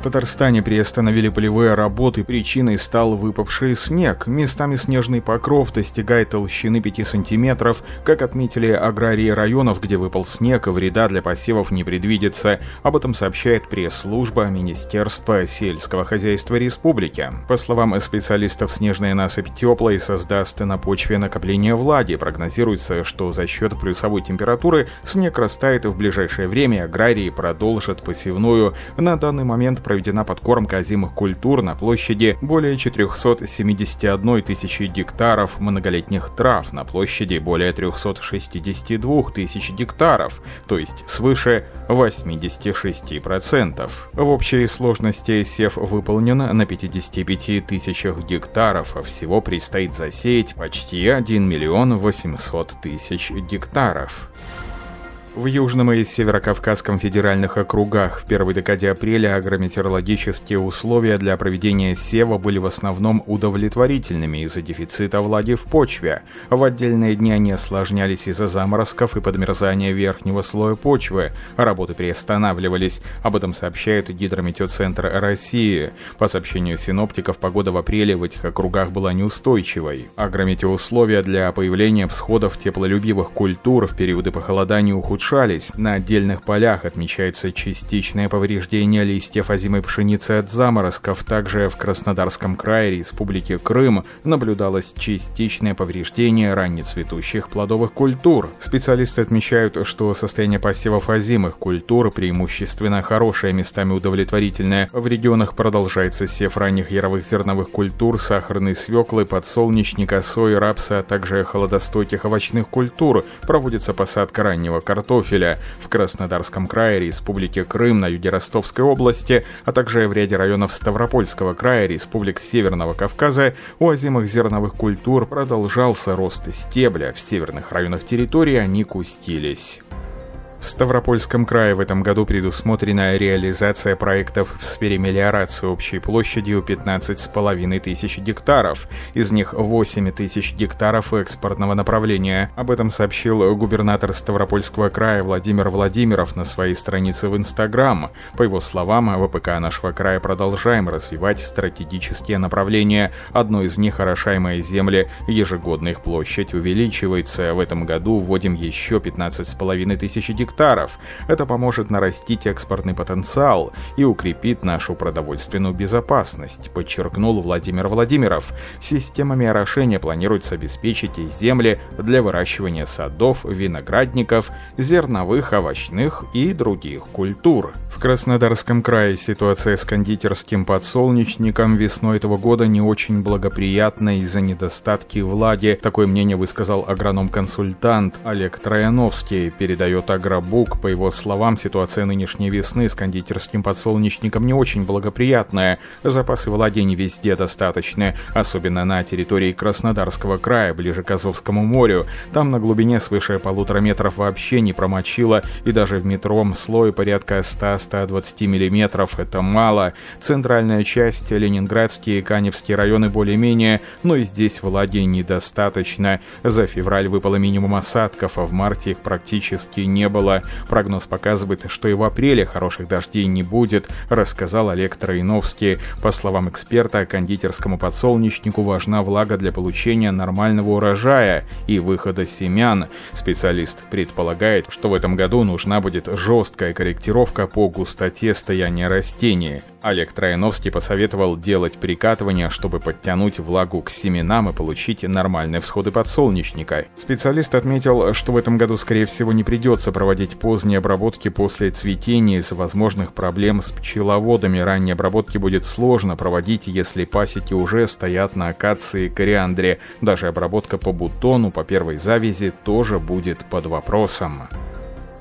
В Татарстане приостановили полевые работы, причиной стал выпавший снег. Местами снежный покров достигает толщины 5 сантиметров. Как отметили аграрии районов, где выпал снег, вреда для посевов не предвидится. Об этом сообщает пресс-служба Министерства сельского хозяйства республики. По словам специалистов, снежная насыпь теплая и создаст на почве накопление влаги. Прогнозируется, что за счет плюсовой температуры снег растает в ближайшее время, аграрии продолжат посевную. На данный момент проведена подкормка озимых культур на площади более 471 тысячи гектаров многолетних трав на площади более 362 тысяч гектаров, то есть свыше 86%. В общей сложности сев выполнен на 55 тысячах гектаров, а всего предстоит засеять почти 1 миллион 800 тысяч гектаров. В Южном и Северокавказском федеральных округах в первой декаде апреля агрометеорологические условия для проведения сева были в основном удовлетворительными из-за дефицита влаги в почве. В отдельные дни они осложнялись из-за заморозков и подмерзания верхнего слоя почвы. Работы приостанавливались. Об этом сообщает Гидрометеоцентр России. По сообщению синоптиков, погода в апреле в этих округах была неустойчивой. Агрометеоусловия для появления всходов теплолюбивых культур в периоды похолодания ухудшались ухудшались. На отдельных полях отмечается частичное повреждение листьев озимой пшеницы от заморозков. Также в Краснодарском крае Республики Крым наблюдалось частичное повреждение раннецветущих плодовых культур. Специалисты отмечают, что состояние посевов озимых культур преимущественно хорошее, местами удовлетворительное. В регионах продолжается сев ранних яровых зерновых культур, сахарной свеклы, подсолнечника, сои, рапса, а также холодостойких овощных культур. Проводится посадка раннего картофеля картофеля в Краснодарском крае, Республике Крым, на юге Ростовской области, а также в ряде районов Ставропольского края, Республик Северного Кавказа у озимых зерновых культур продолжался рост стебля. В северных районах территории они кустились. В Ставропольском крае в этом году предусмотрена реализация проектов в сфере мелиорации общей площадью 15,5 тысяч гектаров. Из них 8 тысяч гектаров экспортного направления. Об этом сообщил губернатор Ставропольского края Владимир Владимиров на своей странице в Инстаграм. По его словам, ВПК нашего края продолжаем развивать стратегические направления. Одно из них – орошаемые земли. Ежегодно их площадь увеличивается. В этом году вводим еще 15,5 тысяч гектаров гектаров. Это поможет нарастить экспортный потенциал и укрепит нашу продовольственную безопасность, подчеркнул Владимир Владимиров. Системами орошения планируется обеспечить земли для выращивания садов, виноградников, зерновых, овощных и других культур. В Краснодарском крае ситуация с кондитерским подсолнечником весной этого года не очень благоприятна из-за недостатки влаги. Такое мнение высказал агроном-консультант Олег Трояновский, передает агро Бук. По его словам, ситуация нынешней весны с кондитерским подсолнечником не очень благоприятная. Запасы влаги не везде достаточны, особенно на территории Краснодарского края, ближе к Азовскому морю. Там на глубине свыше полутора метров вообще не промочило, и даже в метровом слое порядка 100-120 миллиметров. Это мало. Центральная часть, Ленинградские и Каневские районы более-менее, но и здесь влаги недостаточно. За февраль выпало минимум осадков, а в марте их практически не было было. Прогноз показывает, что и в апреле хороших дождей не будет, рассказал Олег Троиновский. По словам эксперта, кондитерскому подсолнечнику важна влага для получения нормального урожая и выхода семян. Специалист предполагает, что в этом году нужна будет жесткая корректировка по густоте стояния растений. Олег Трояновский посоветовал делать прикатывание, чтобы подтянуть влагу к семенам и получить нормальные всходы подсолнечника. Специалист отметил, что в этом году, скорее всего, не придется проводить поздние обработки после цветения из-за возможных проблем с пчеловодами. Ранние обработки будет сложно проводить, если пасеки уже стоят на акации и кориандре. Даже обработка по бутону, по первой завязи тоже будет под вопросом.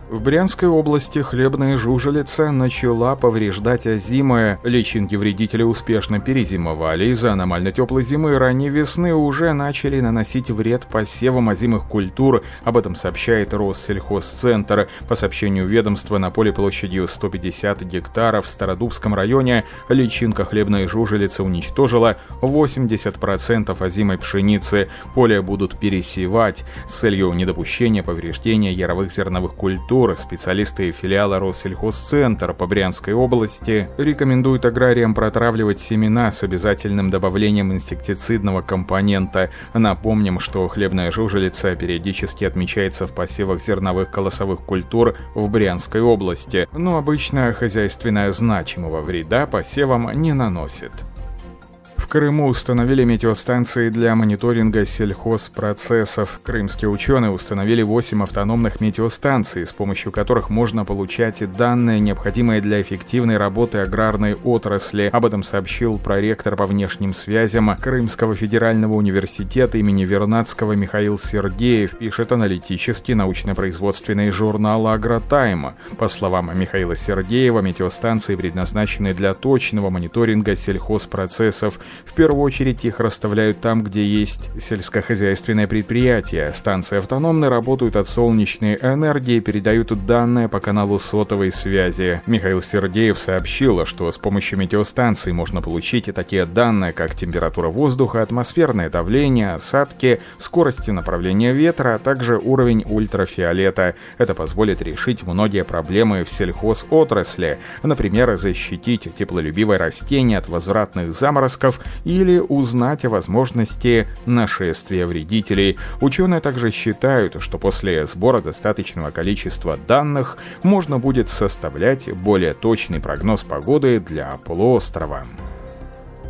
В Брянской области хлебная жужелица начала повреждать озимое. Личинки вредителя успешно перезимовали. Из-за аномально теплой зимы и ранней весны уже начали наносить вред посевам озимых культур. Об этом сообщает Россельхозцентр. По сообщению ведомства, на поле площадью 150 гектаров в Стародубском районе личинка хлебной жужелицы уничтожила 80% озимой пшеницы. Поле будут пересевать с целью недопущения повреждения яровых зерновых культур культуры, специалисты филиала Россельхозцентр по Брянской области рекомендуют аграриям протравливать семена с обязательным добавлением инсектицидного компонента. Напомним, что хлебная жужелица периодически отмечается в посевах зерновых колосовых культур в Брянской области, но обычно хозяйственная значимого вреда посевам не наносит. Крыму установили метеостанции для мониторинга сельхозпроцессов. Крымские ученые установили 8 автономных метеостанций, с помощью которых можно получать данные, необходимые для эффективной работы аграрной отрасли. Об этом сообщил проректор по внешним связям Крымского федерального университета имени Вернадского Михаил Сергеев, пишет аналитический научно-производственный журнал «Агротайм». По словам Михаила Сергеева, метеостанции предназначены для точного мониторинга сельхозпроцессов в первую очередь их расставляют там, где есть сельскохозяйственное предприятие. Станции автономны работают от солнечной энергии, передают данные по каналу сотовой связи. Михаил Сердеев сообщил, что с помощью метеостанций можно получить и такие данные, как температура воздуха, атмосферное давление, осадки, скорости направления ветра, а также уровень ультрафиолета. Это позволит решить многие проблемы в сельхозотрасли, например, защитить теплолюбивое растение от возвратных заморозков или узнать о возможности нашествия вредителей. Ученые также считают, что после сбора достаточного количества данных можно будет составлять более точный прогноз погоды для полуострова.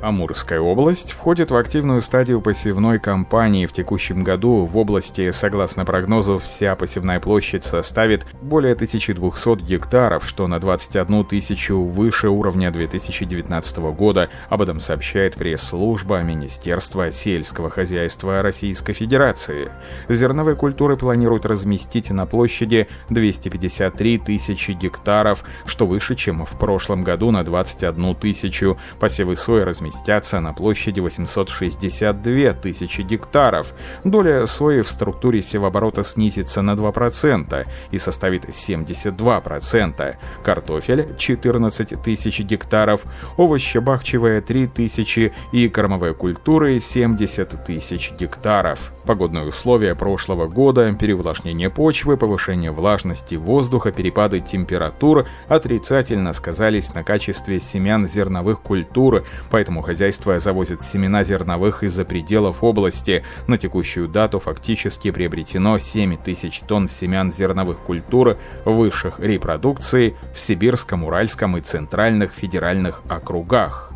Амурская область входит в активную стадию посевной кампании. В текущем году в области, согласно прогнозу, вся посевная площадь составит более 1200 гектаров, что на 21 тысячу выше уровня 2019 года. Об этом сообщает пресс-служба Министерства сельского хозяйства Российской Федерации. Зерновые культуры планируют разместить на площади 253 тысячи гектаров, что выше, чем в прошлом году на 21 тысячу. Посевы сои разместить разместятся на площади 862 тысячи гектаров. Доля сои в структуре севооборота снизится на 2% и составит 72%. Картофель – 14 тысяч гектаров, овощебахчевая – 3 тысячи и кормовые культуры – 70 тысяч гектаров. Погодные условия прошлого года, переувлажнение почвы, повышение влажности воздуха, перепады температур отрицательно сказались на качестве семян зерновых культур, поэтому поэтому хозяйство завозит семена зерновых из-за пределов области. На текущую дату фактически приобретено 7 тысяч тонн семян зерновых культур высших репродукций в Сибирском, Уральском и Центральных федеральных округах.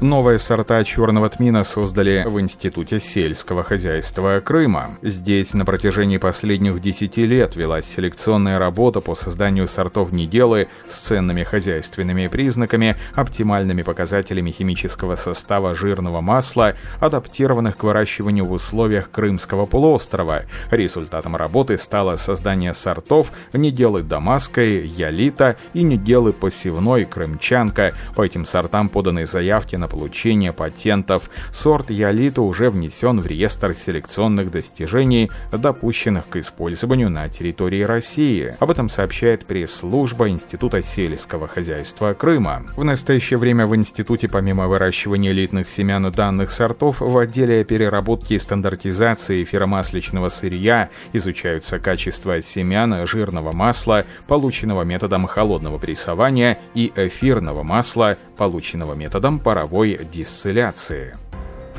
Новые сорта черного тмина создали в Институте сельского хозяйства Крыма. Здесь на протяжении последних 10 лет велась селекционная работа по созданию сортов неделы с ценными хозяйственными признаками, оптимальными показателями химического состава жирного масла, адаптированных к выращиванию в условиях Крымского полуострова. Результатом работы стало создание сортов неделы дамасской, ялита и неделы посевной крымчанка. По этим сортам поданы заявки на на получение патентов. Сорт ялита уже внесен в реестр селекционных достижений, допущенных к использованию на территории России. Об этом сообщает пресс-служба Института сельского хозяйства Крыма. В настоящее время в институте помимо выращивания элитных семян данных сортов в отделе переработки и стандартизации эфиромасличного сырья изучаются качества семян жирного масла, полученного методом холодного прессования, и эфирного масла, полученного методом парового паровой дистилляции.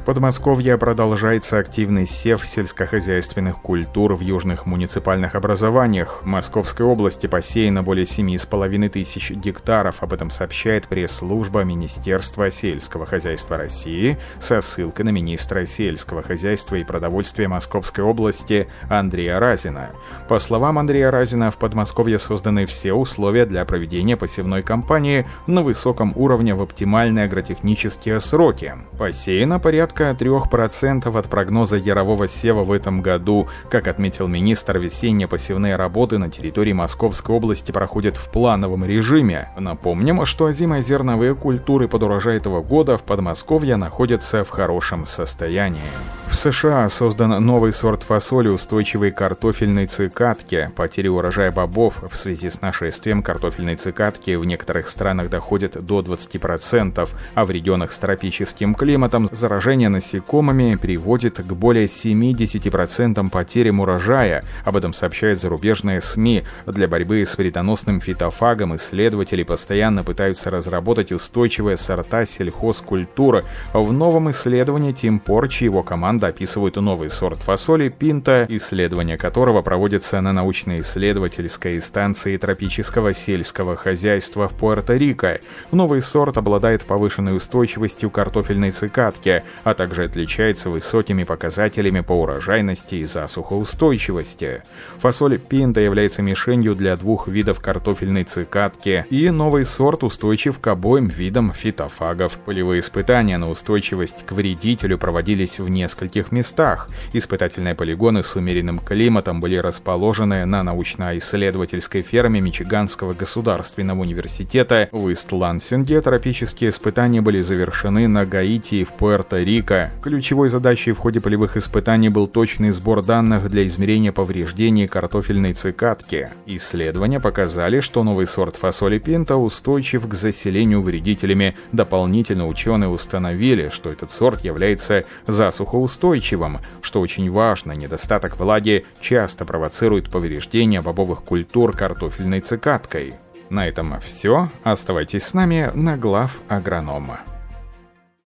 Подмосковье продолжается активный сев сельскохозяйственных культур в южных муниципальных образованиях. В Московской области посеяно более 7,5 тысяч гектаров. Об этом сообщает пресс-служба Министерства сельского хозяйства России со ссылкой на министра сельского хозяйства и продовольствия Московской области Андрея Разина. По словам Андрея Разина, в Подмосковье созданы все условия для проведения посевной кампании на высоком уровне в оптимальные агротехнические сроки. Посеяно порядка порядка 3% от прогноза ярового сева в этом году. Как отметил министр, весенне-посевные работы на территории Московской области проходят в плановом режиме. Напомним, что зимозерновые культуры под урожай этого года в Подмосковье находятся в хорошем состоянии. В США создан новый сорт фасоли устойчивой картофельной цикатки. Потери урожая бобов в связи с нашествием картофельной цикатки в некоторых странах доходят до 20%, а в регионах с тропическим климатом заражение насекомыми приводит к более 70% потерям урожая. Об этом сообщают зарубежные СМИ. Для борьбы с вредоносным фитофагом исследователи постоянно пытаются разработать устойчивые сорта сельхозкультуры. В новом исследовании Тим Порчи и его команда команда описывают новый сорт фасоли пинта, исследование которого проводится на научно-исследовательской станции тропического сельского хозяйства в Пуэрто-Рико. Новый сорт обладает повышенной устойчивостью картофельной цикадки, а также отличается высокими показателями по урожайности и засухоустойчивости. Фасоль пинта является мишенью для двух видов картофельной цикадки, и новый сорт устойчив к обоим видам фитофагов. Полевые испытания на устойчивость к вредителю проводились в нескольких нескольких местах. Испытательные полигоны с умеренным климатом были расположены на научно-исследовательской ферме Мичиганского государственного университета в Ист-Лансинге. Тропические испытания были завершены на Гаити и в Пуэрто-Рико. Ключевой задачей в ходе полевых испытаний был точный сбор данных для измерения повреждений картофельной цикадки. Исследования показали, что новый сорт фасоли пинта устойчив к заселению вредителями. Дополнительно ученые установили, что этот сорт является засухоустойчивым устойчивым, что очень важно, недостаток влаги часто провоцирует повреждение бобовых культур картофельной цикаткой. На этом все. Оставайтесь с нами на глав агронома.